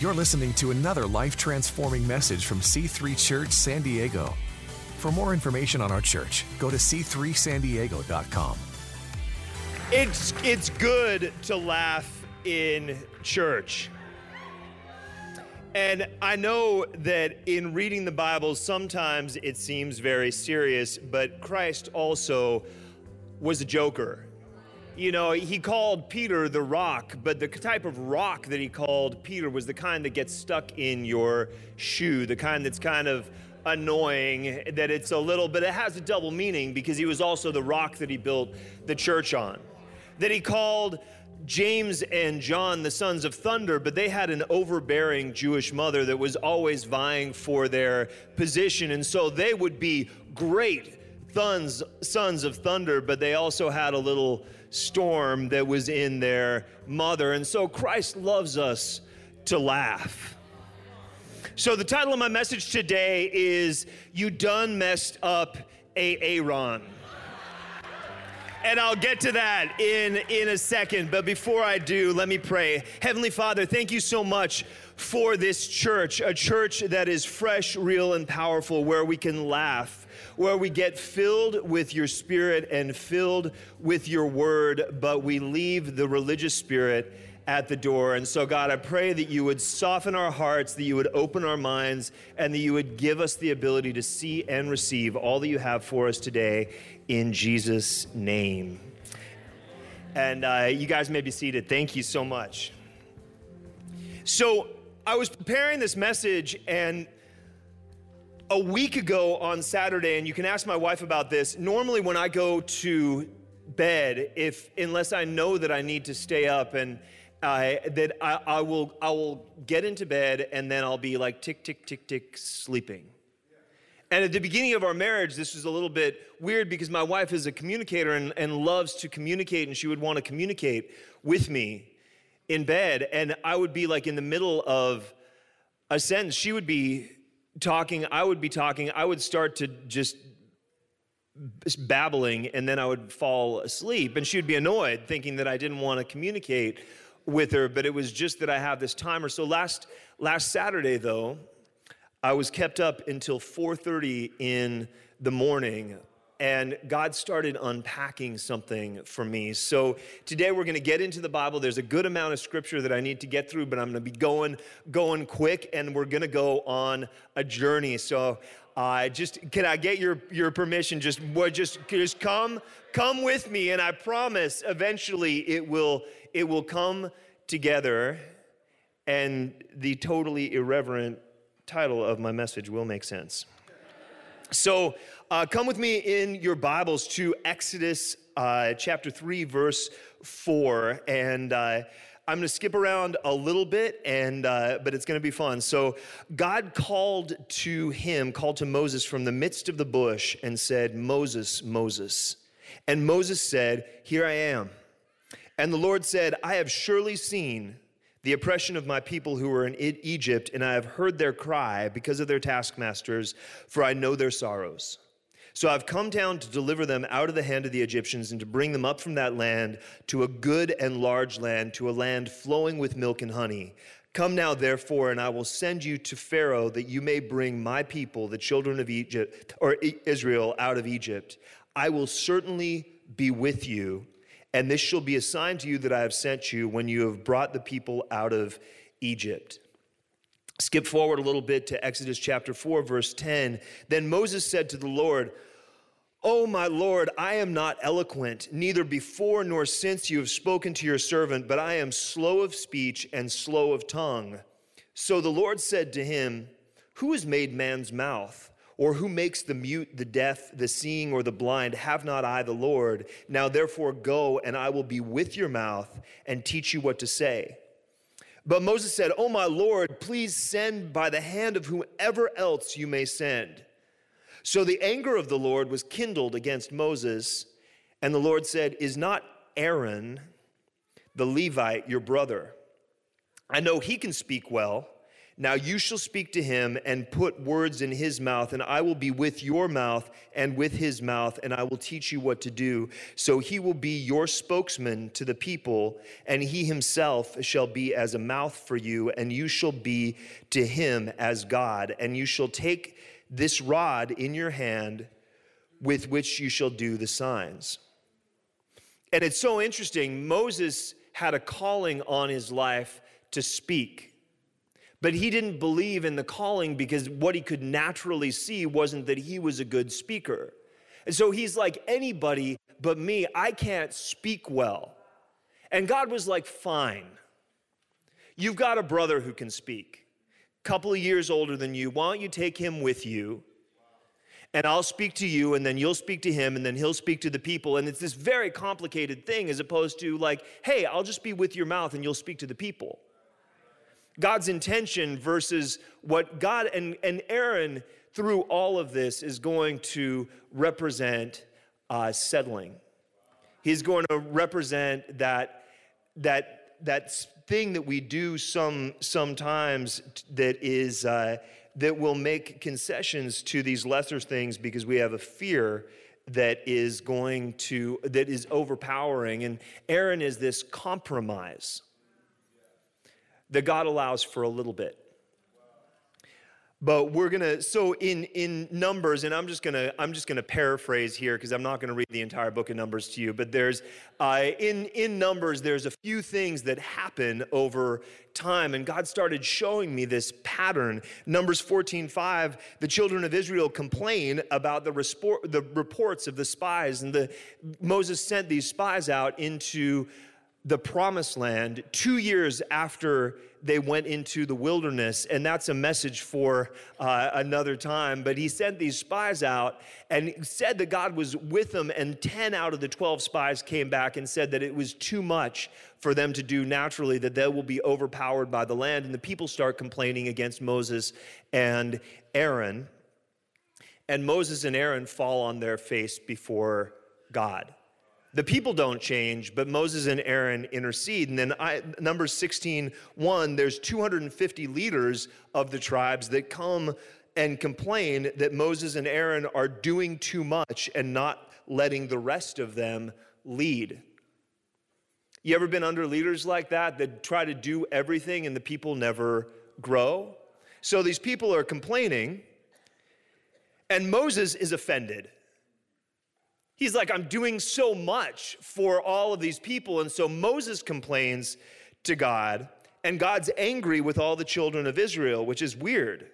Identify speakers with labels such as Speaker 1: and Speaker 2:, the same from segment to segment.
Speaker 1: You're listening to another life transforming message from C3 Church San Diego. For more information on our church, go to c3sandiego.com.
Speaker 2: It's it's good to laugh in church. And I know that in reading the Bible, sometimes it seems very serious, but Christ also was a joker. You know, he called Peter the rock, but the type of rock that he called Peter was the kind that gets stuck in your shoe, the kind that's kind of annoying, that it's a little but it has a double meaning because he was also the rock that he built the church on. That he called James and John the sons of thunder, but they had an overbearing Jewish mother that was always vying for their position. And so they would be great sons, sons of thunder, but they also had a little storm that was in their mother. And so Christ loves us to laugh. So the title of my message today is You Done Messed Up Aaron and I'll get to that in, in a second. But before I do, let me pray. Heavenly Father, thank you so much for this church, a church that is fresh, real, and powerful, where we can laugh, where we get filled with your spirit and filled with your word, but we leave the religious spirit at the door. And so, God, I pray that you would soften our hearts, that you would open our minds, and that you would give us the ability to see and receive all that you have for us today in Jesus' name. And uh, you guys may be seated. Thank you so much. So, I was preparing this message, and a week ago on Saturday, and you can ask my wife about this. Normally, when I go to bed, if unless I know that I need to stay up and uh, that I, I, will I will get into bed and then I'll be like tick tick tick tick sleeping. And at the beginning of our marriage, this was a little bit weird because my wife is a communicator and, and loves to communicate, and she would want to communicate with me in bed. And I would be like in the middle of a sentence. She would be talking, I would be talking, I would start to just babbling, and then I would fall asleep. And she would be annoyed, thinking that I didn't want to communicate with her, but it was just that I have this timer. So last last Saturday though, I was kept up until 4:30 in the morning and God started unpacking something for me. So today we're going to get into the Bible. There's a good amount of scripture that I need to get through, but I'm going to be going going quick, and we're going to go on a journey. So. Uh, just can I get your your permission? Just just just come come with me, and I promise eventually it will it will come together, and the totally irreverent title of my message will make sense. So, uh, come with me in your Bibles to Exodus uh, chapter 3, verse 4. And uh, I'm going to skip around a little bit, and, uh, but it's going to be fun. So, God called to him, called to Moses from the midst of the bush, and said, Moses, Moses. And Moses said, Here I am. And the Lord said, I have surely seen the oppression of my people who are in Egypt, and I have heard their cry because of their taskmasters, for I know their sorrows. So I've come down to deliver them out of the hand of the Egyptians and to bring them up from that land to a good and large land, to a land flowing with milk and honey. Come now, therefore, and I will send you to Pharaoh that you may bring my people, the children of Egypt, or Israel, out of Egypt. I will certainly be with you and this shall be a sign to you that I have sent you when you have brought the people out of Egypt. Skip forward a little bit to Exodus chapter 4, verse 10. Then Moses said to the Lord, Oh, my Lord, I am not eloquent, neither before nor since you have spoken to your servant, but I am slow of speech and slow of tongue. So the Lord said to him, Who has made man's mouth? Or who makes the mute, the deaf, the seeing, or the blind? Have not I the Lord? Now therefore go, and I will be with your mouth and teach you what to say. But Moses said, Oh, my Lord, please send by the hand of whoever else you may send. So the anger of the Lord was kindled against Moses, and the Lord said, Is not Aaron the Levite your brother? I know he can speak well. Now you shall speak to him and put words in his mouth, and I will be with your mouth and with his mouth, and I will teach you what to do. So he will be your spokesman to the people, and he himself shall be as a mouth for you, and you shall be to him as God. And you shall take this rod in your hand with which you shall do the signs. And it's so interesting. Moses had a calling on his life to speak. But he didn't believe in the calling because what he could naturally see wasn't that he was a good speaker. And so he's like, anybody but me, I can't speak well. And God was like, fine. You've got a brother who can speak, a couple of years older than you. Why don't you take him with you? And I'll speak to you, and then you'll speak to him, and then he'll speak to the people. And it's this very complicated thing as opposed to like, hey, I'll just be with your mouth and you'll speak to the people. God's intention versus what God and, and Aaron through all of this is going to represent uh, settling. He's going to represent that that that thing that we do some sometimes that is uh, that will make concessions to these lesser things because we have a fear that is going to that is overpowering and aaron is this compromise that God allows for a little bit. But we're gonna so in in Numbers, and I'm just gonna I'm just gonna paraphrase here because I'm not gonna read the entire book of Numbers to you. But there's uh, in in Numbers there's a few things that happen over time, and God started showing me this pattern. Numbers 14:5, the children of Israel complain about the, resport, the reports of the spies, and the Moses sent these spies out into the promised land two years after they went into the wilderness. And that's a message for uh, another time. But he sent these spies out and said that God was with them. And 10 out of the 12 spies came back and said that it was too much for them to do naturally, that they will be overpowered by the land. And the people start complaining against Moses and Aaron. And Moses and Aaron fall on their face before God. The people don't change, but Moses and Aaron intercede. And then I, Numbers 16, 1, there's 250 leaders of the tribes that come and complain that Moses and Aaron are doing too much and not letting the rest of them lead. You ever been under leaders like that that try to do everything and the people never grow? So these people are complaining, and Moses is offended. He's like, I'm doing so much for all of these people. And so Moses complains to God, and God's angry with all the children of Israel, which is weird.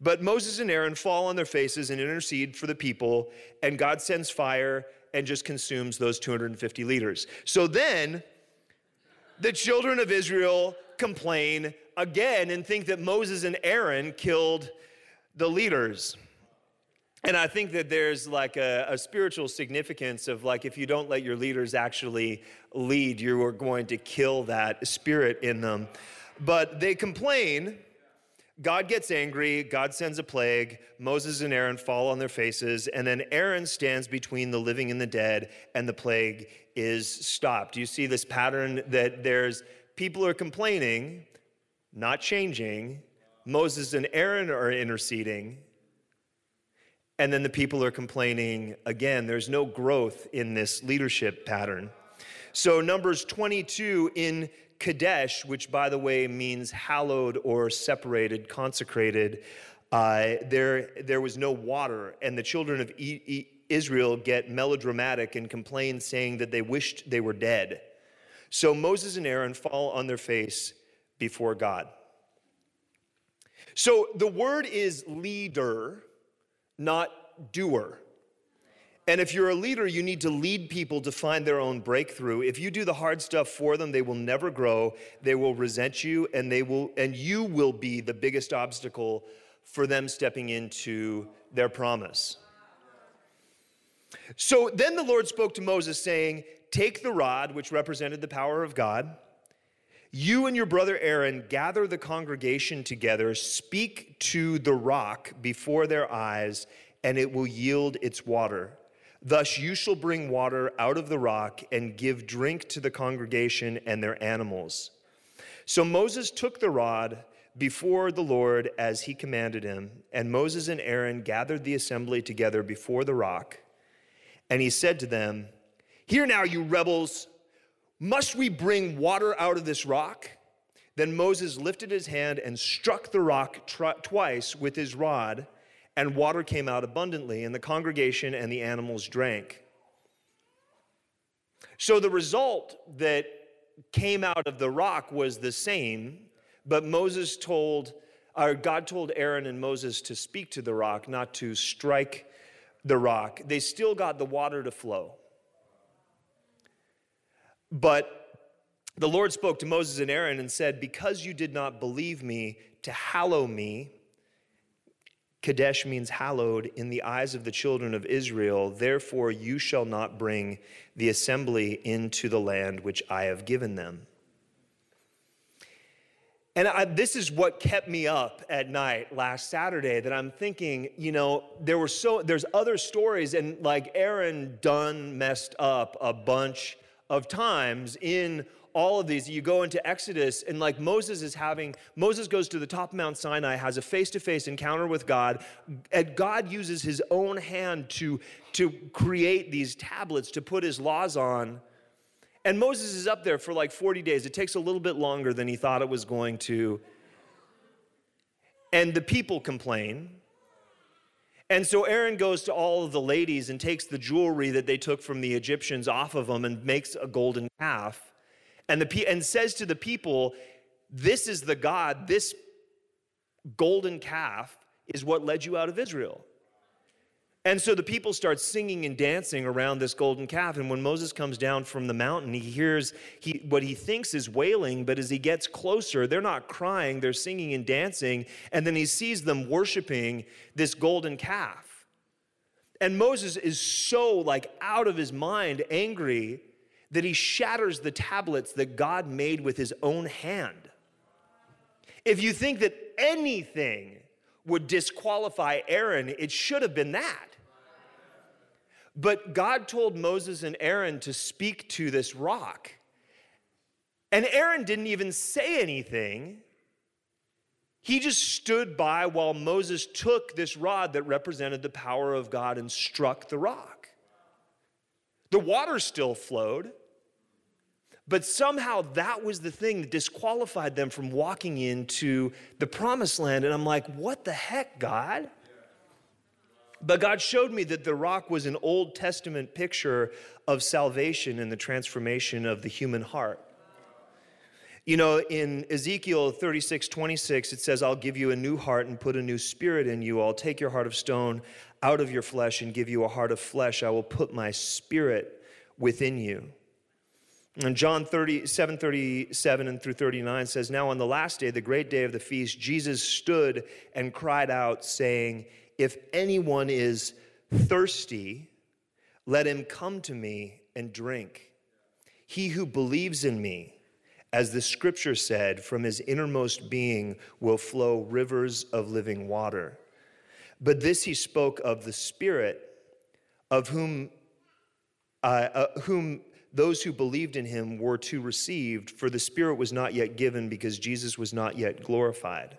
Speaker 2: But Moses and Aaron fall on their faces and intercede for the people, and God sends fire and just consumes those 250 leaders. So then the children of Israel complain again and think that Moses and Aaron killed the leaders. And I think that there's like a, a, spiritual significance of like if you don't let your leaders actually lead, you are going to kill that spirit in them. But they complain. God gets angry. God sends a plague. Moses and Aaron fall on their faces. And then Aaron stands between the living and the dead, and the plague is stopped. You see this pattern that there's people are complaining, not changing. Moses and Aaron are interceding and then the people are complaining again. There's no growth in this leadership pattern. So, Numbers 22 in Kadesh, which by the way means hallowed or separated, consecrated, uh, there, there was no water, and the children of e- e- Israel get melodramatic and complain, saying that they wished they were dead. So Moses and Aaron fall on their face before God. So the word is leader not doer. And if you're a leader, you need to lead people to find their own breakthrough. If you do the hard stuff for them, they will never grow. They will resent you and they will and you will be the biggest obstacle for them stepping into their promise. So then the Lord spoke to Moses saying, "Take the rod which represented the power of God, you and your brother Aaron gather the congregation together, speak to the rock before their eyes, and it will yield its water. Thus you shall bring water out of the rock and give drink to the congregation and their animals. So Moses took the rod before the Lord as he commanded him. And Moses and Aaron gathered the assembly together before the rock. And he said to them, Hear now, you rebels, must we bring water out of this rock? Then Moses lifted his hand and struck the rock tr- twice with his rod, and water came out abundantly, and the congregation and the animals drank. So the result that came out of the rock was the same but Moses told, or God told Aaron and Moses to speak to the rock, not to strike the rock. They still got the water to flow. But the Lord spoke to Moses and Aaron and said, Because you did not believe me to hallow me, Kadesh means hallowed in the eyes of the children of Israel, therefore you shall not bring the assembly into the land which I have given them. And I, this is what kept me up at night last Saturday that I'm thinking, you know, there were so, there's other stories, and like Aaron done messed up a bunch of times in all of these. You go into Exodus, and like Moses is having, Moses goes to the top of Mount Sinai, has a face to face encounter with God, and God uses his own hand to, to create these tablets, to put his laws on. And Moses is up there for like 40 days. It takes a little bit longer than he thought it was going to. And the people complain. And so Aaron goes to all of the ladies and takes the jewelry that they took from the Egyptians off of them and makes a golden calf. And, the, and says to the people, This is the God, this golden calf is what led you out of Israel. And so the people start singing and dancing around this golden calf. And when Moses comes down from the mountain, he hears he, what he thinks is wailing, but as he gets closer, they're not crying, they're singing and dancing. And then he sees them worshiping this golden calf. And Moses is so like out of his mind, angry, that he shatters the tablets that God made with his own hand. If you think that anything would disqualify Aaron, it should have been that. But God told Moses and Aaron to speak to this rock. And Aaron didn't even say anything. He just stood by while Moses took this rod that represented the power of God and struck the rock. The water still flowed, but somehow that was the thing that disqualified them from walking into the promised land. And I'm like, what the heck, God? But God showed me that the rock was an Old Testament picture of salvation and the transformation of the human heart. You know, in Ezekiel 36, 26, it says, I'll give you a new heart and put a new spirit in you. I'll take your heart of stone out of your flesh and give you a heart of flesh. I will put my spirit within you. And John 30, 7, 37 and through 39 says, Now on the last day, the great day of the feast, Jesus stood and cried out, saying, if anyone is thirsty, let him come to me and drink. He who believes in me, as the scripture said, from his innermost being will flow rivers of living water. But this he spoke of the Spirit, of whom, uh, uh, whom those who believed in him were to receive, for the Spirit was not yet given because Jesus was not yet glorified.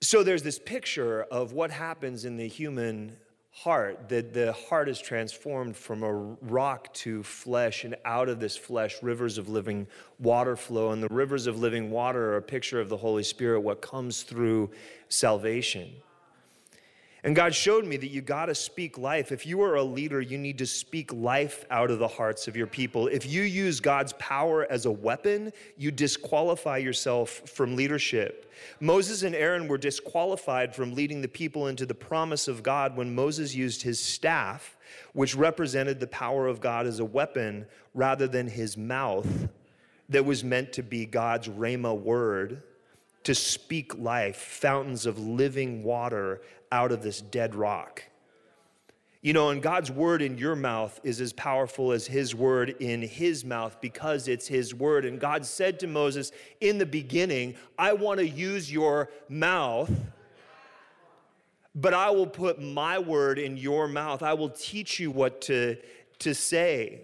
Speaker 2: So there's this picture of what happens in the human heart, that the heart is transformed from a rock to flesh, and out of this flesh, rivers of living water flow. And the rivers of living water are a picture of the Holy Spirit, what comes through salvation. And God showed me that you got to speak life. If you are a leader, you need to speak life out of the hearts of your people. If you use God's power as a weapon, you disqualify yourself from leadership. Moses and Aaron were disqualified from leading the people into the promise of God when Moses used his staff, which represented the power of God as a weapon, rather than his mouth that was meant to be God's Rhema word to speak life, fountains of living water out of this dead rock. You know, and God's word in your mouth is as powerful as his word in his mouth because it's his word. And God said to Moses in the beginning, I want to use your mouth, but I will put my word in your mouth. I will teach you what to, to say.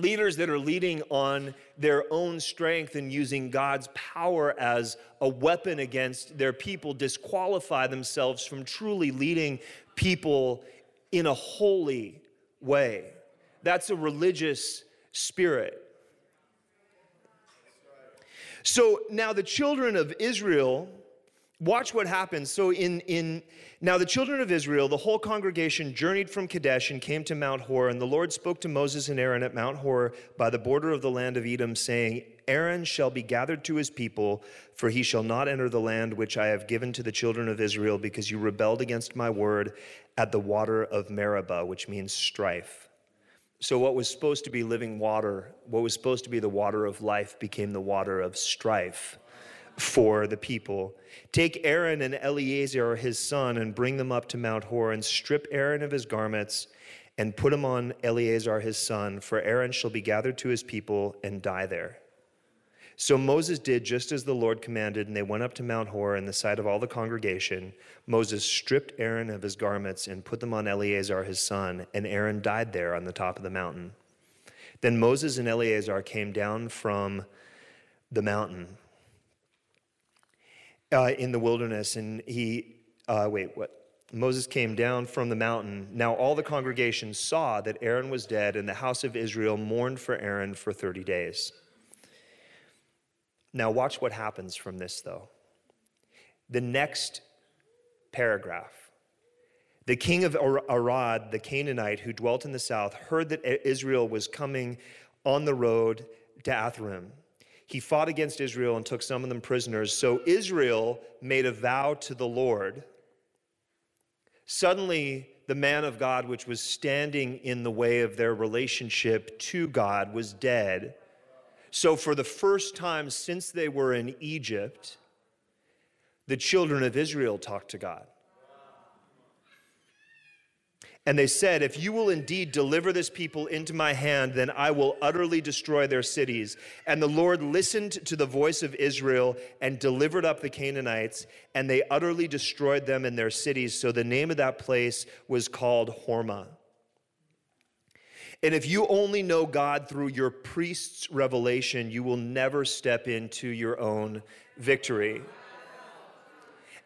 Speaker 2: Leaders that are leading on their own strength and using God's power as a weapon against their people disqualify themselves from truly leading people in a holy way. That's a religious spirit. So now the children of Israel, watch what happens. So in in now the children of Israel, the whole congregation journeyed from Kadesh and came to Mount Hor, and the Lord spoke to Moses and Aaron at Mount Hor by the border of the land of Edom, saying, Aaron shall be gathered to his people, for he shall not enter the land which I have given to the children of Israel, because you rebelled against my word at the water of Meribah, which means strife. So, what was supposed to be living water, what was supposed to be the water of life, became the water of strife for the people. Take Aaron and Eleazar, his son, and bring them up to Mount Hor, and strip Aaron of his garments, and put him on Eleazar, his son, for Aaron shall be gathered to his people and die there. So Moses did just as the Lord commanded, and they went up to Mount Hor in the sight of all the congregation. Moses stripped Aaron of his garments and put them on Eleazar his son, and Aaron died there on the top of the mountain. Then Moses and Eleazar came down from the mountain uh, in the wilderness, and he, uh, wait, what? Moses came down from the mountain. Now all the congregation saw that Aaron was dead, and the house of Israel mourned for Aaron for 30 days. Now, watch what happens from this, though. The next paragraph. The king of Arad, the Canaanite who dwelt in the south, heard that Israel was coming on the road to Atharim. He fought against Israel and took some of them prisoners. So Israel made a vow to the Lord. Suddenly, the man of God, which was standing in the way of their relationship to God, was dead. So, for the first time since they were in Egypt, the children of Israel talked to God. And they said, If you will indeed deliver this people into my hand, then I will utterly destroy their cities. And the Lord listened to the voice of Israel and delivered up the Canaanites, and they utterly destroyed them in their cities. So the name of that place was called Hormah. And if you only know God through your priest's revelation, you will never step into your own victory.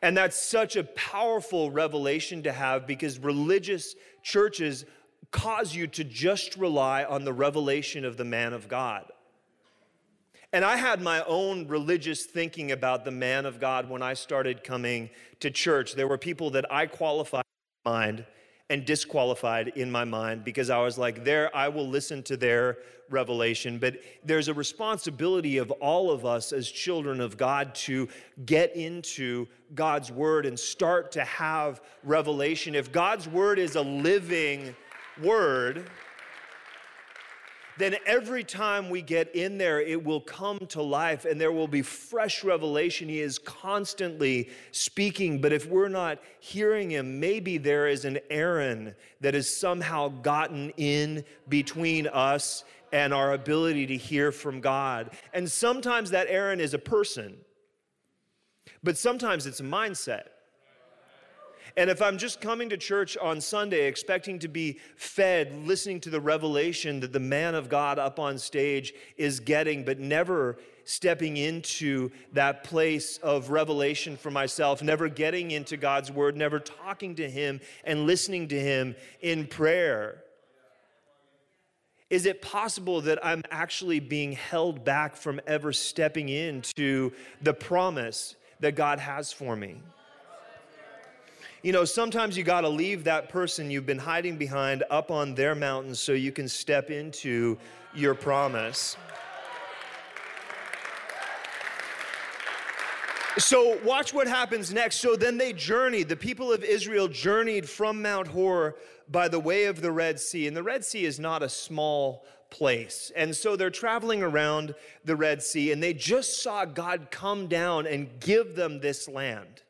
Speaker 2: And that's such a powerful revelation to have because religious churches cause you to just rely on the revelation of the man of God. And I had my own religious thinking about the man of God when I started coming to church. There were people that I qualified in mind and disqualified in my mind because I was like, there, I will listen to their revelation. But there's a responsibility of all of us as children of God to get into God's word and start to have revelation. If God's word is a living word, then every time we get in there, it will come to life and there will be fresh revelation. He is constantly speaking, but if we're not hearing him, maybe there is an Aaron that has somehow gotten in between us and our ability to hear from God. And sometimes that Aaron is a person, but sometimes it's a mindset. And if I'm just coming to church on Sunday expecting to be fed, listening to the revelation that the man of God up on stage is getting, but never stepping into that place of revelation for myself, never getting into God's word, never talking to Him and listening to Him in prayer. Is it possible that I'm actually being held back from ever stepping into the promise that God has for me? You know, sometimes you got to leave that person you've been hiding behind up on their mountain so you can step into your promise. So, watch what happens next. So, then they journeyed. The people of Israel journeyed from Mount Hor by the way of the Red Sea. And the Red Sea is not a small place. And so they're traveling around the Red Sea, and they just saw God come down and give them this land.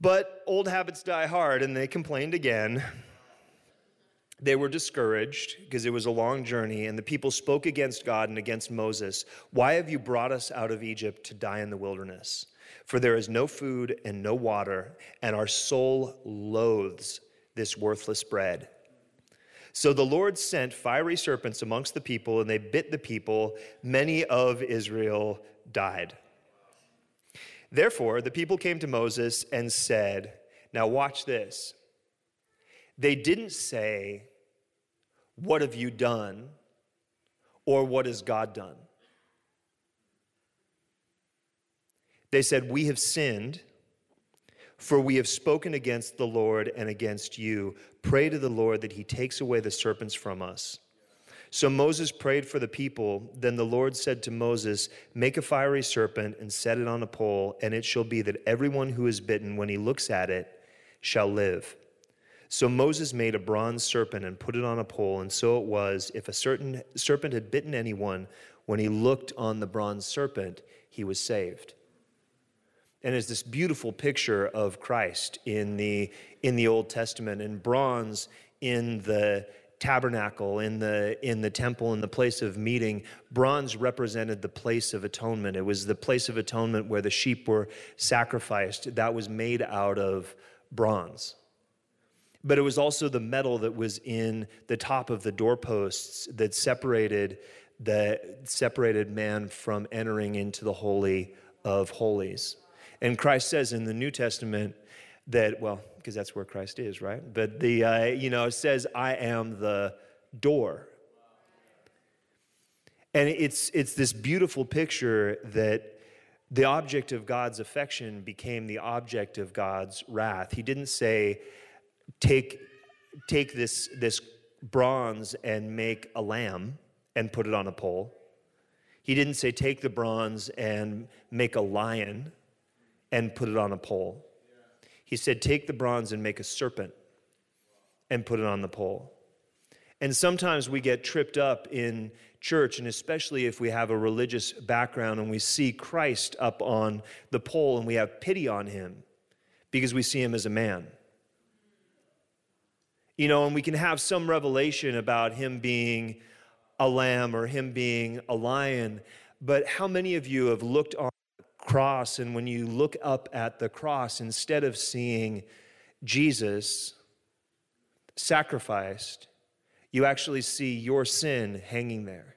Speaker 2: But old habits die hard, and they complained again. They were discouraged because it was a long journey, and the people spoke against God and against Moses. Why have you brought us out of Egypt to die in the wilderness? For there is no food and no water, and our soul loathes this worthless bread. So the Lord sent fiery serpents amongst the people, and they bit the people. Many of Israel died. Therefore, the people came to Moses and said, Now watch this. They didn't say, What have you done? or What has God done? They said, We have sinned, for we have spoken against the Lord and against you. Pray to the Lord that he takes away the serpents from us. So Moses prayed for the people. Then the Lord said to Moses, Make a fiery serpent and set it on a pole, and it shall be that everyone who is bitten, when he looks at it, shall live. So Moses made a bronze serpent and put it on a pole, and so it was if a certain serpent had bitten anyone, when he looked on the bronze serpent, he was saved. And it's this beautiful picture of Christ in the, in the Old Testament, and bronze in the tabernacle, in the, in the temple, in the place of meeting, bronze represented the place of atonement. It was the place of atonement where the sheep were sacrificed. That was made out of bronze. But it was also the metal that was in the top of the doorposts that separated the separated man from entering into the holy of holies. And Christ says in the New Testament that, well, because that's where Christ is, right? But the, uh, you know, it says, I am the door. And it's, it's this beautiful picture that the object of God's affection became the object of God's wrath. He didn't say, take, take this, this bronze and make a lamb and put it on a pole. He didn't say, take the bronze and make a lion and put it on a pole. He said, Take the bronze and make a serpent and put it on the pole. And sometimes we get tripped up in church, and especially if we have a religious background and we see Christ up on the pole and we have pity on him because we see him as a man. You know, and we can have some revelation about him being a lamb or him being a lion, but how many of you have looked on cross, and when you look up at the cross, instead of seeing Jesus sacrificed, you actually see your sin hanging there.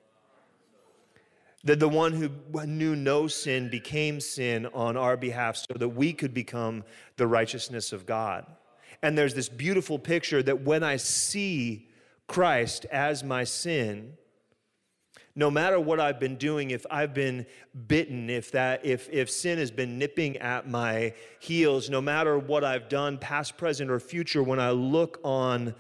Speaker 2: That the one who knew no sin became sin on our behalf so that we could become the righteousness of God. And there's this beautiful picture that when I see Christ as my sin, no matter what I've been doing, if I've been bitten, if that if if sin has been nipping at my heels, no matter what I've done, past, present, or future, when I look on,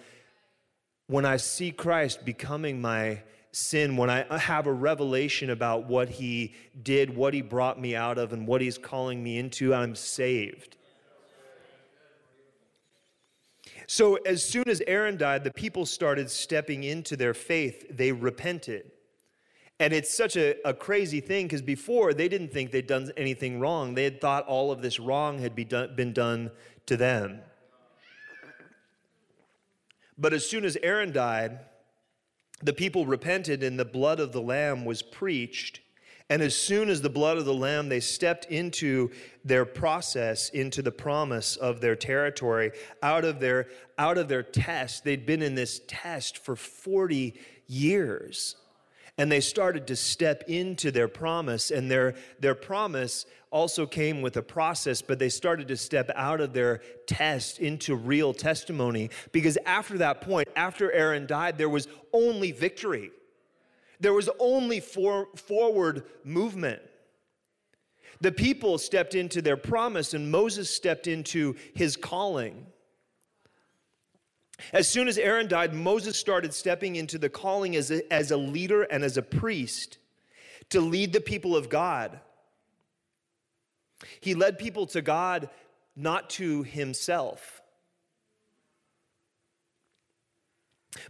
Speaker 2: when I see Christ becoming my sin, when I have a revelation about what he did, what he brought me out of, and what he's calling me into, I'm saved. So, as soon as Aaron died, the people started stepping into their faith. They repented. And it's such a, a crazy thing because before they didn't think they'd done anything wrong. They had thought all of this wrong had be done, been done to them. But as soon as Aaron died, the people repented and the blood of the lamb was preached. And as soon as the blood of the lamb, they stepped into their process, into the promise of their territory, out of their, out of their test. They'd been in this test for 40 years and they started to step into their promise and their, their promise also came with a process but they started to step out of their test into real testimony. Because after that point after aaron died there was only victory. There was only for, forward movement. The people stepped into their promise and moses stepped into his calling as soon as Aaron died, Moses started stepping into the calling as a, as a leader and as a priest to lead the people of God. He led people to God, not to himself.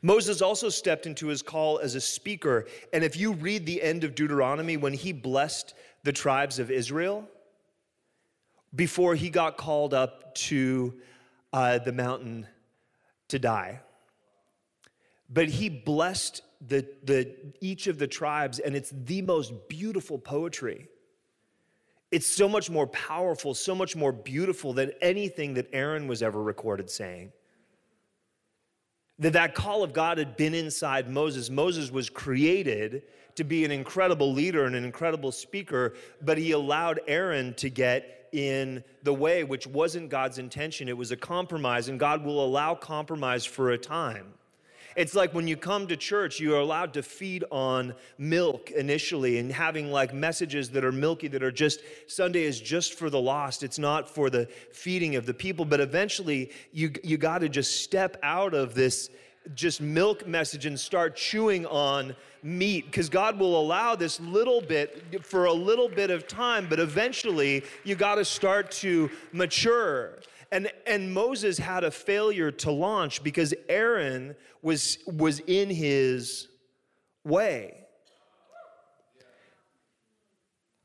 Speaker 2: Moses also stepped into his call as a speaker. And if you read the end of Deuteronomy, when he blessed the tribes of Israel, before he got called up to uh, the mountain to die. But he blessed the, the, each of the tribes, and it's the most beautiful poetry. It's so much more powerful, so much more beautiful than anything that Aaron was ever recorded saying. That that call of God had been inside Moses. Moses was created to be an incredible leader and an incredible speaker, but he allowed Aaron to get in the way, which wasn't God's intention. It was a compromise, and God will allow compromise for a time. It's like when you come to church, you are allowed to feed on milk initially and having like messages that are milky, that are just, Sunday is just for the lost. It's not for the feeding of the people. But eventually, you, you got to just step out of this just milk message and start chewing on meat because God will allow this little bit for a little bit of time, but eventually you got to start to mature. And, and Moses had a failure to launch because Aaron was, was in his way.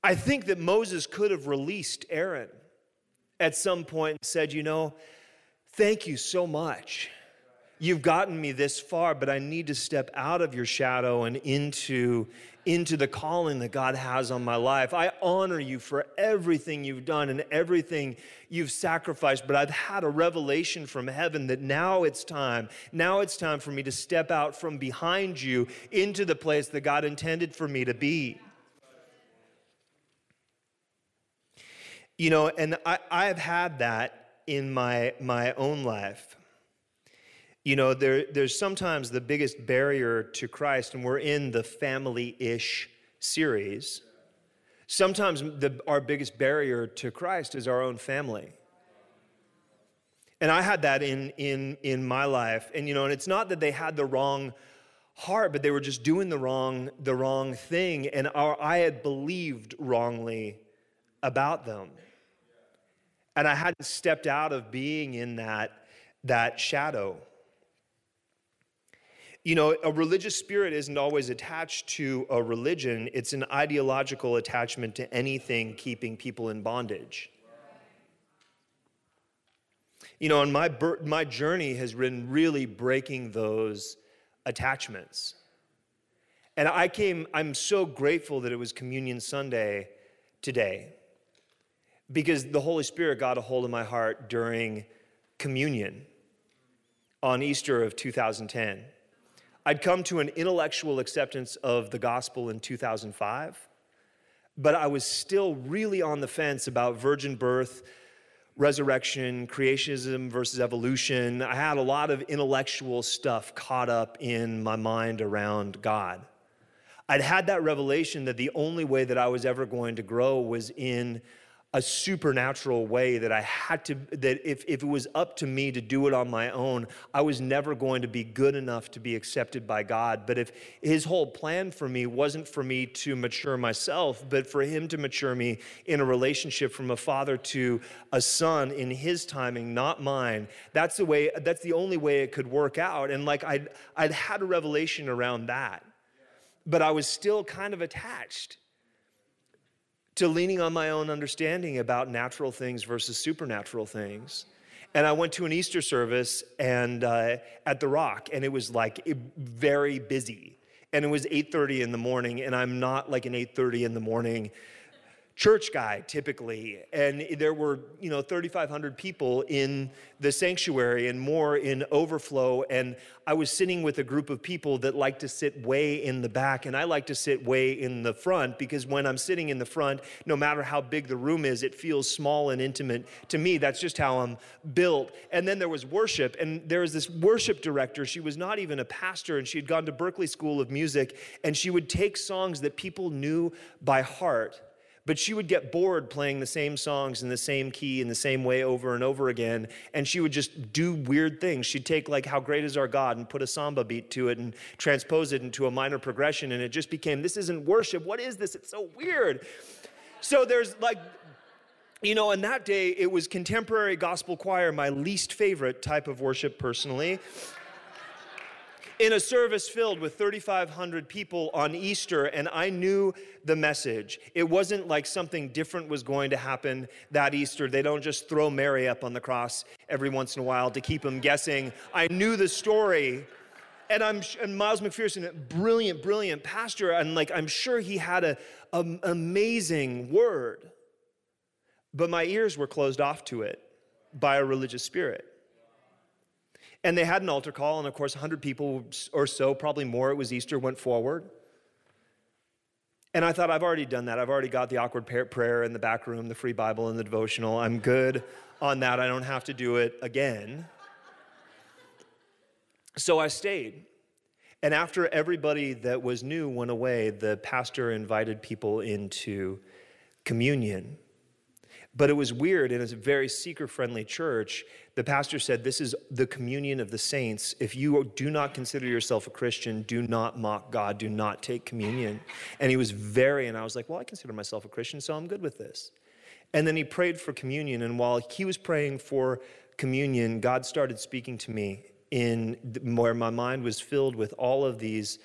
Speaker 2: I think that Moses could have released Aaron at some point and said, You know, thank you so much. You've gotten me this far, but I need to step out of your shadow and into, into the calling that God has on my life. I honor you for everything you've done and everything you've sacrificed, but I've had a revelation from heaven that now it's time. Now it's time for me to step out from behind you into the place that God intended for me to be. You know, and I, I've had that in my, my own life. You know, there, there's sometimes the biggest barrier to Christ, and we're in the family ish series. Sometimes the, our biggest barrier to Christ is our own family. And I had that in, in, in my life. And, you know, and it's not that they had the wrong heart, but they were just doing the wrong, the wrong thing. And our, I had believed wrongly about them. And I hadn't stepped out of being in that, that shadow. You know, a religious spirit isn't always attached to a religion, it's an ideological attachment to anything keeping people in bondage. You know, and my, my journey has been really breaking those attachments. And I came, I'm so grateful that it was Communion Sunday today because the Holy Spirit got a hold of my heart during communion on Easter of 2010. I'd come to an intellectual acceptance of the gospel in 2005, but I was still really on the fence about virgin birth, resurrection, creationism versus evolution. I had a lot of intellectual stuff caught up in my mind around God. I'd had that revelation that the only way that I was ever going to grow was in a supernatural way that I had to, that if, if it was up to me to do it on my own, I was never going to be good enough to be accepted by God. But if His whole plan for me wasn't for me to mature myself, but for Him to mature me in a relationship from a father to a son in His timing, not mine, that's the way, that's the only way it could work out. And like I'd, I'd had a revelation around that, but I was still kind of attached to leaning on my own understanding about natural things versus supernatural things. And I went to an Easter service and uh, at the Rock, and it was like very busy. And it was 8:30 in the morning, and I'm not like an 8:30 in the morning church guy typically and there were you know 3500 people in the sanctuary and more in overflow and i was sitting with a group of people that like to sit way in the back and i like to sit way in the front because when i'm sitting in the front no matter how big the room is it feels small and intimate to me. That's just how i'm built. And then there was worship and there was this worship director. She was not even a pastor and she had gone to berklee school of music and she would take songs that people knew by heart but she would get bored playing the same songs in the same key in the same way over and over again. And she would just do weird things. She'd take, like, How Great Is Our God and put a samba beat to it and transpose it into a minor progression. And it just became, This isn't worship. What is this? It's so weird. So there's like, you know, and that day it was contemporary gospel choir, my least favorite type of worship personally in a service filled with 3,500 people on Easter, and I knew the message. It wasn't like something different was going to happen that Easter. They don't just throw Mary up on the cross every once in a while to keep them guessing. I knew the story. And I'm and Miles McPherson, a brilliant, brilliant pastor, and like I'm sure he had a, a amazing word, but my ears were closed off to it by a religious spirit. And they had an altar call, and of course, 100 people or so, probably more, it was Easter, went forward. And I thought, I've already done that. I've already got the awkward prayer in the back room, the free Bible, and the devotional. I'm good on that. I don't have to do it again. So I stayed. And after everybody that was new went away, the pastor invited people into communion. But it was weird in a very seeker friendly church. The pastor said, This is the communion of the saints. If you do not consider yourself a Christian, do not mock God, do not take communion. And he was very, and I was like, Well, I consider myself a Christian, so I'm good with this. And then he prayed for communion. And while he was praying for communion, God started speaking to me in where my mind was filled with all of these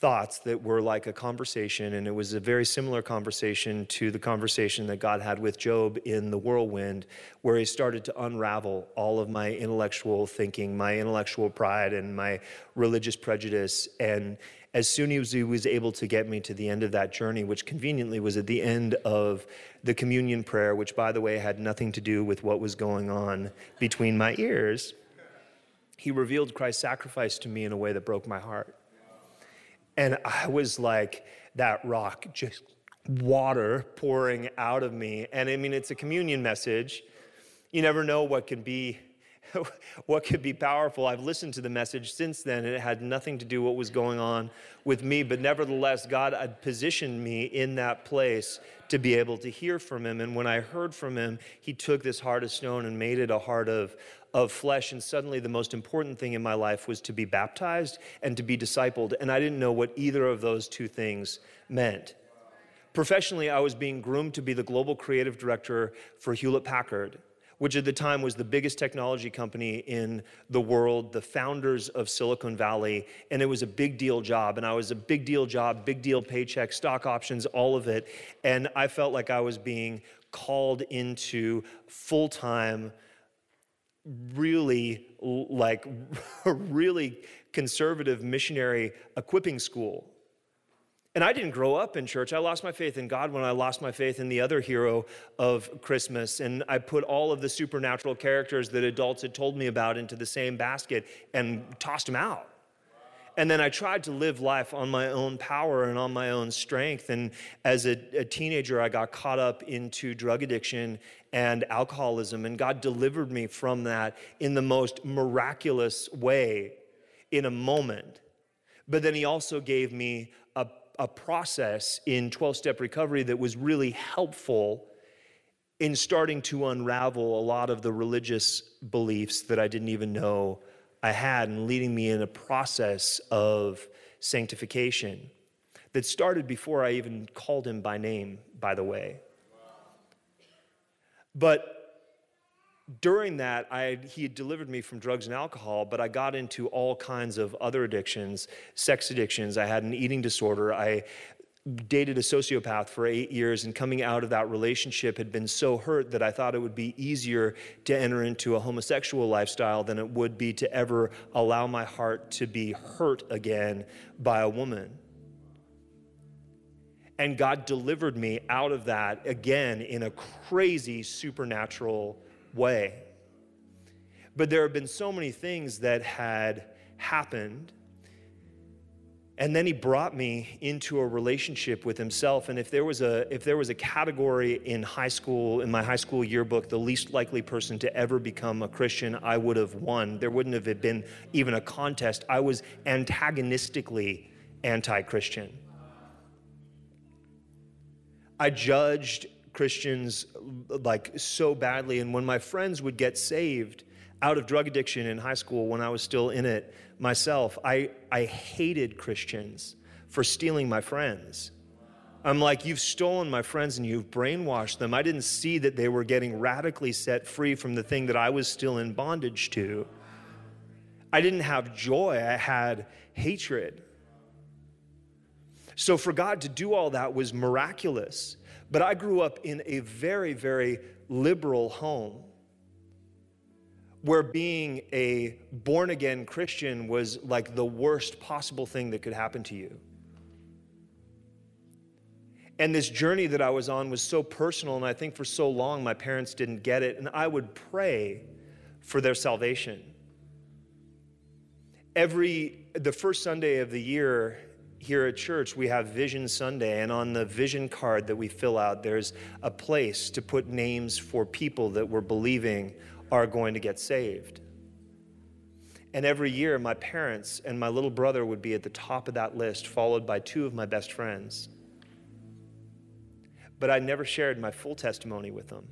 Speaker 2: thoughts that were like a conversation, and it was a very similar conversation to the conversation that God had with Job in the whirlwind, where he started to unravel all of my intellectual thinking, my intellectual pride, and my religious prejudice. And as soon as he was able to get me to the end of that journey, which conveniently was at the end of the communion prayer, which, by the way, had nothing to do with what was going on between my ears, he revealed Christ's sacrifice to me in a way that broke my heart. And I was like that rock, just water pouring out of me. And I mean, it's a communion message. You never know what can be what could be powerful. I've listened to the message since then, and it had nothing to do with what was going on with me. But nevertheless, God had positioned me in that place to be able to hear from Him. And when I heard from Him, He took this heart of stone and made it a heart of, of flesh. And suddenly, the most important thing in my life was to be baptized and to be discipled. And I didn't know what either of those two things meant. Professionally, I was being groomed to be the global creative director for Hewlett Packard which at the time was the biggest technology company in the world, the founders of Silicon Valley, and it was a big deal job. And I was a big deal job, big deal paycheck, stock options, all of it. And I felt like I was being called into full time, really like, a really conservative missionary equipping school and I didn't grow up in church. I lost my faith in God when I lost my faith in the other hero of Christmas. And I put all of the supernatural characters that adults had told me about into the same basket and tossed them out. And then I tried to live life on my own power and on my own strength. And as a, a, teenager, I got caught up into drug addiction and alcoholism. And God delivered me from that in the most miraculous way in a moment. But then He also gave me a process in 12 step recovery that was really helpful in starting to unravel a lot of the religious beliefs that I didn't even know I had and leading me in a process of sanctification that started before I even called him by name, by the way. But during that, I, he had delivered me from drugs and alcohol, but I got into all kinds of other addictions, sex addictions. I had an eating disorder. I dated a sociopath for eight years, and coming out of that relationship had been so hurt that I thought it would be easier to enter into a homosexual lifestyle than it would be to ever allow my heart to be hurt again by a woman. And God delivered me out of that again in a crazy supernatural way. But there have been so many things that had happened. And then he brought me into a relationship with himself. And if there was a if there was a category in high school, in my high school yearbook, the least likely person to ever become a Christian, I would have won. There wouldn't have been even a contest. I was antagonistically anti-Christian. I judged Christians like so badly. And when my friends would get saved out of drug addiction in high school when I was still in it myself, I, I hated Christians for stealing my friends. I'm like, you've stolen my friends and you've brainwashed them. I didn't see that they were getting radically set free from the thing that I was still in bondage to. I didn't have joy, I had hatred. So for God to do all that was miraculous. But I grew up in a very, very liberal home where being a born again Christian was like the worst possible thing that could happen to you. And this journey that I was on was so personal, and I think for so long my parents didn't get it, and I would pray for their salvation. every, the first Sunday of the year, here at church, we have Vision Sunday, and on the vision card that we fill out, there's a place to put names for people that we're believing are going to get saved. And every year, my parents and my little brother would be at the top of that list, followed by two of my best friends. But I never shared my full testimony with them.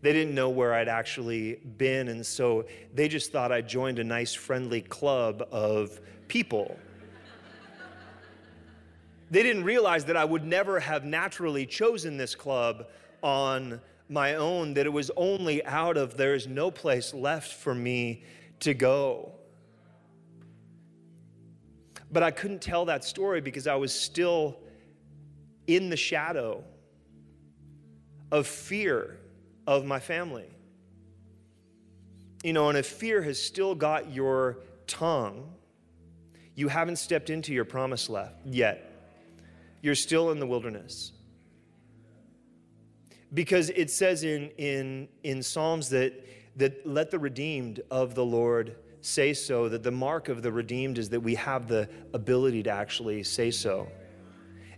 Speaker 2: They didn't know where I'd actually been, and so they just thought I joined a nice, friendly club of people they didn't realize that I would never have naturally chosen this club on my own, that it was only out of there is no place left for me to go. But I couldn't tell that story because I was still in the shadow of fear of my family. You know, and if fear has still got your tongue, you haven't stepped into your promise left yet you're still in the wilderness. Because it says in, in, in Psalms that, that let the redeemed of the Lord say so, that the mark of the redeemed is that we have the ability to actually say so.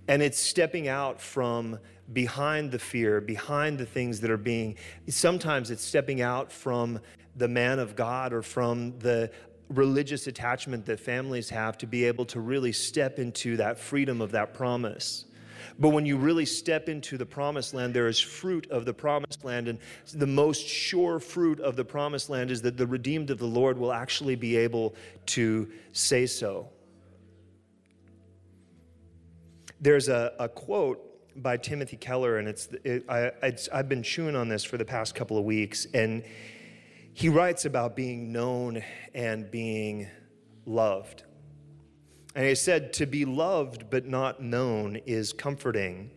Speaker 2: And it's stepping out from behind the fear, behind the things that are being, sometimes it's stepping out from the man of God or from the religious attachment that families have to be able to really step into that freedom of that promise. But when you really step into the promised land, there is fruit of the promised land. And the most sure fruit of the promised land is that the redeemed of the Lord will actually be able to say so. There's a, a quote by Timothy Keller, and it's, it, I, it's, I've been chewing on this for the past couple of weeks. And he writes about being known and being loved. And he said, To be loved but not known is comforting,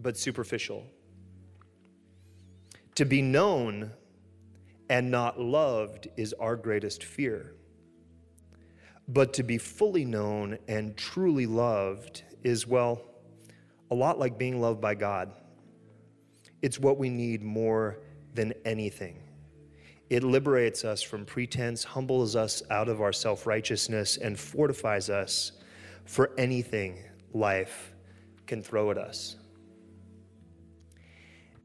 Speaker 2: but superficial. To be known and not loved is our greatest fear. But to be fully known and truly loved is, well, a lot like being loved by God. It's what we need more than anything. It liberates us from pretense, humbles us out of our self righteousness, and fortifies us for anything life can throw at us.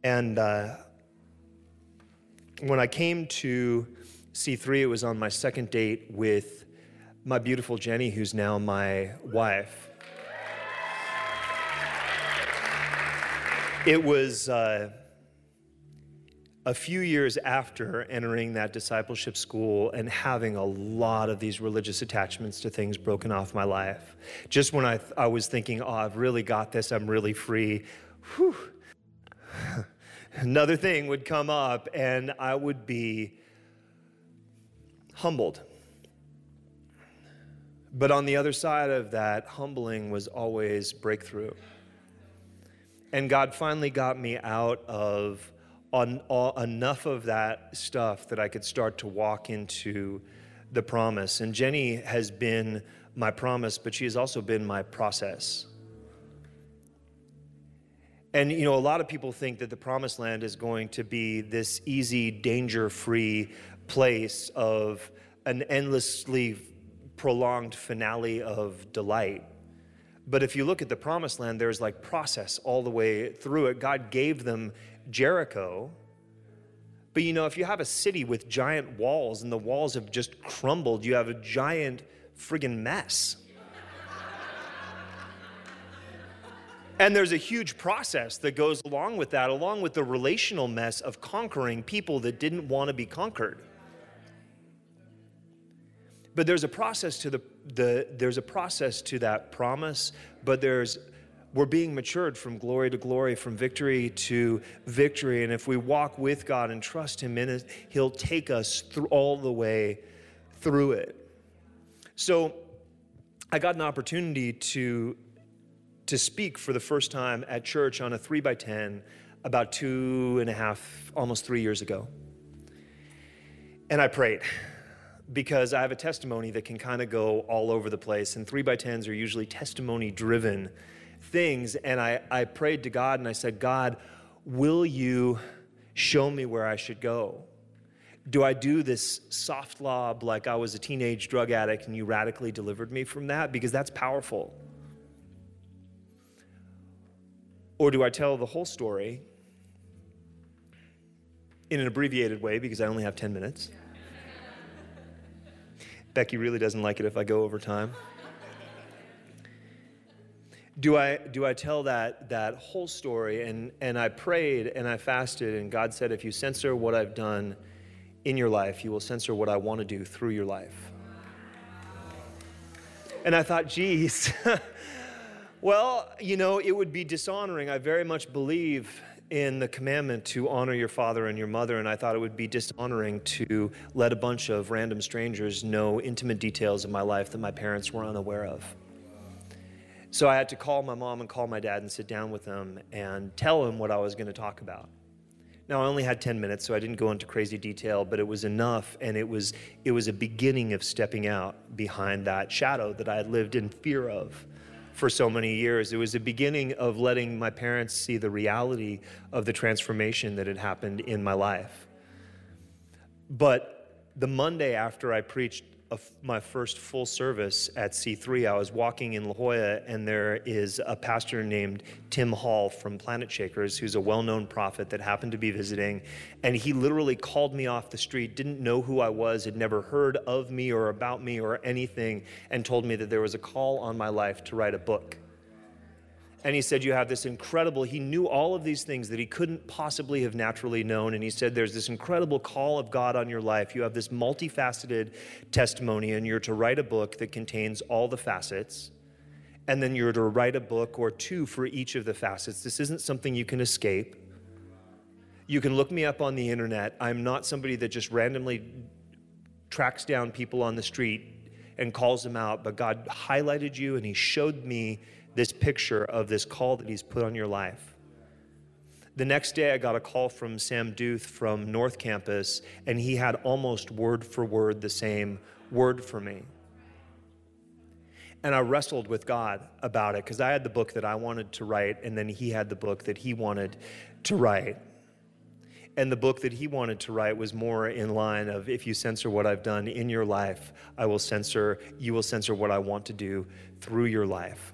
Speaker 2: And uh, when I came to C3, it was on my second date with my beautiful Jenny, who's now my wife. It was. Uh, a few years after entering that discipleship school and having a lot of these religious attachments to things broken off my life, just when I, I was thinking, oh, I've really got this, I'm really free, whew, another thing would come up and I would be humbled. But on the other side of that, humbling was always breakthrough. And God finally got me out of on, enough of that stuff that I could start to walk into the promise. And Jenny has been my promise, but she has also been my process. And you know, a lot of people think that the promised land is going to be this easy, danger free place of an endlessly prolonged finale of delight. But if you look at the promised land, there's like process all the way through it. God gave them Jericho. But you know, if you have a city with giant walls and the walls have just crumbled, you have a giant friggin' mess. and there's a huge process that goes along with that, along with the relational mess of conquering people that didn't want to be conquered. But there's a process to the, the there's a process to that promise, but there's we're being matured from glory to glory, from victory to victory. And if we walk with God and trust Him in it, He'll take us through all the way through it. So I got an opportunity to, to speak for the first time at church on a three by 10 about two and a half, almost three years ago. And I prayed because I have a testimony that can kind of go all over the place. And three by 10s are usually testimony driven things. And I, I prayed to God and I said, God, will you show me where I should go? Do I do this soft lob like I was a teenage drug addict and you radically delivered me from that? Because that's powerful. Or do I tell the whole story in an abbreviated way because I only have 10 minutes? Becky really doesn't like it if I go over time. Do I, do I tell that, that whole story? And, and I prayed and I fasted, and God said, if you censor what I've done in your life, you will censor what I want to do through your life. And I thought, geez, well, you know, it would be dishonoring. I very much believe in the commandment to honor your father and your mother, and I thought it would be dishonoring to let a bunch of random strangers know intimate details of my life that my parents were unaware of. So I had to call my mom and call my dad and sit down with them and tell them what I was going to talk about. Now I only had 10 minutes, so I didn't go into crazy detail, but it was enough, and it was it was a beginning of stepping out behind that shadow that I had lived in fear of for so many years. It was a beginning of letting my parents see the reality of the transformation that had happened in my life. But the Monday after I preached my first full service at C3, I was walking in La Jolla, and there is a pastor named Tim Hall from Planet Shakers, who's a well known prophet that happened to be visiting. And he literally called me off the street, didn't know who I was, had never heard of me or about me or anything, and told me that there was a call on my life to write a book. And he said, You have this incredible, he knew all of these things that he couldn't possibly have naturally known. And he said, There's this incredible call of God on your life. You have this multifaceted testimony, and you're to write a book that contains all the facets. And then you're to write a book or two for each of the facets. This isn't something you can escape. You can look me up on the internet. I'm not somebody that just randomly tracks down people on the street and calls them out, but God highlighted you and He showed me this picture of this call that He's put on your life. The next day, I got a call from Sam Duth from North Campus, and he had almost word for word the same word for me. And I wrestled with God about it because I had the book that I wanted to write, and then he had the book that he wanted to write. And the book that he wanted to write was more in line of if you censor what I've done in your life, I will censor, you will censor what I want to do through your life.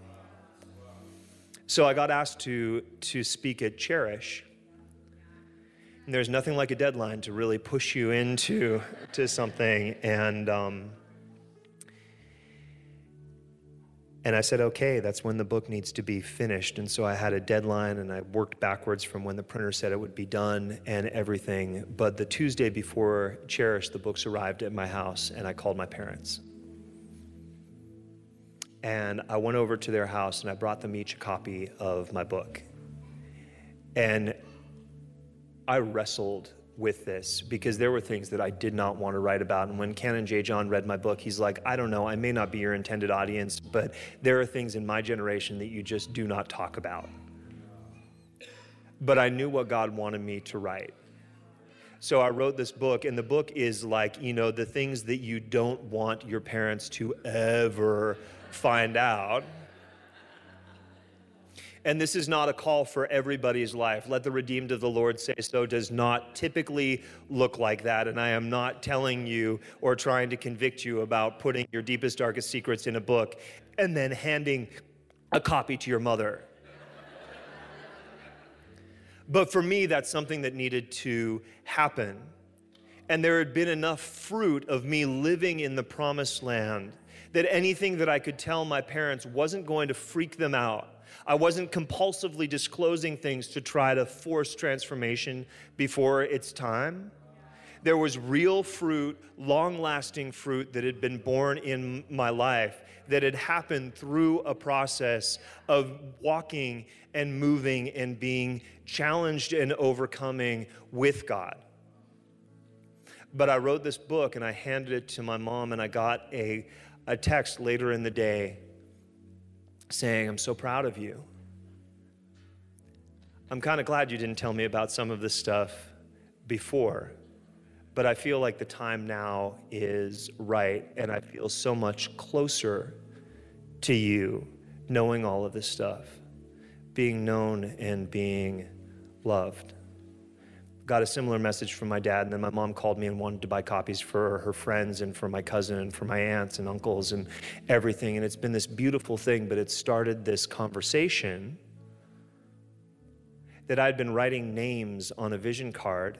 Speaker 2: So I got asked to, to speak at Cherish. And there's nothing like a deadline to really push you into to something. And, um, and I said, okay, that's when the book needs to be finished. And so I had a deadline and I worked backwards from when the printer said it would be done and everything. But the Tuesday before Cherish, the books arrived at my house and I called my parents. And I went over to their house and I brought them each a copy of my book. And I wrestled with this because there were things that I did not want to write about. And when Canon J. John read my book, he's like, I don't know, I may not be your intended audience, but there are things in my generation that you just do not talk about. But I knew what God wanted me to write. So I wrote this book, and the book is like, you know, the things that you don't want your parents to ever find out. And this is not a call for everybody's life. Let the redeemed of the Lord say so does not typically look like that. And I am not telling you or trying to convict you about putting your deepest, darkest secrets in a book and then handing a copy to your mother. but for me, that's something that needed to happen. And there had been enough fruit of me living in the promised land that anything that I could tell my parents wasn't going to freak them out. I wasn't compulsively disclosing things to try to force transformation before its time. There was real fruit, long lasting fruit that had been born in my life that had happened through a process of walking and moving and being challenged and overcoming with God. But I wrote this book and I handed it to my mom, and I got a, a text later in the day saying, I'm so proud of you. I'm kind of glad you didn't tell me about some of this stuff before, but I feel like the time now is right, and I feel so much closer to you knowing all of this stuff, being known and being loved. Got a similar message from my dad, and then my mom called me and wanted to buy copies for her friends and for my cousin and for my aunts and uncles and everything. And it's been this beautiful thing, but it started this conversation that I'd been writing names on a vision card,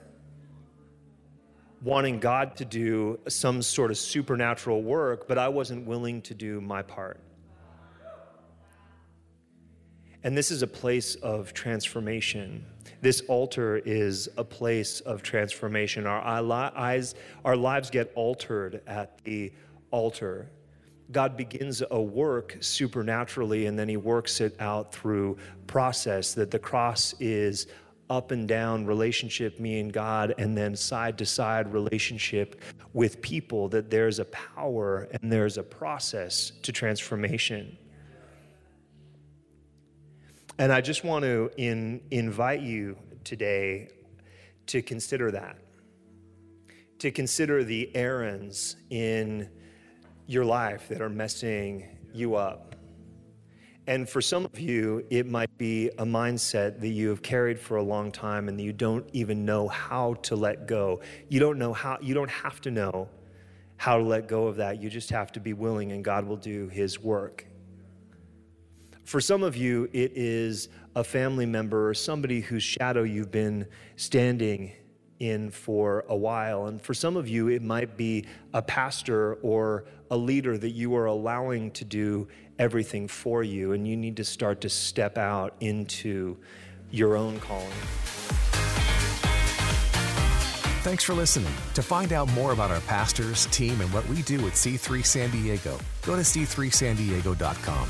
Speaker 2: wanting God to do some sort of supernatural work, but I wasn't willing to do my part. And this is a place of transformation. This altar is a place of transformation. Our eyes, our lives get altered at the altar. God begins a work supernaturally, and then He works it out through process. That the cross is up and down relationship, me and God, and then side to side relationship with people. That there's a power and there's a process to transformation. And I just want to in, invite you today to consider that, to consider the Aarons in your life that are messing you up. And for some of you, it might be a mindset that you have carried for a long time and you don't even know how to let go. You don't know how, you don't have to know how to let go of that. You just have to be willing, and God will do His work. For some of you, it is a family member or somebody whose shadow you've been standing in for a while. And for some of you, it might be a pastor or a leader that you are allowing to do everything for you, and you need to start to step out into your own calling.
Speaker 1: Thanks for listening. To find out more about our pastors, team, and what we do at C3 San Diego, go to c3sandiego.com.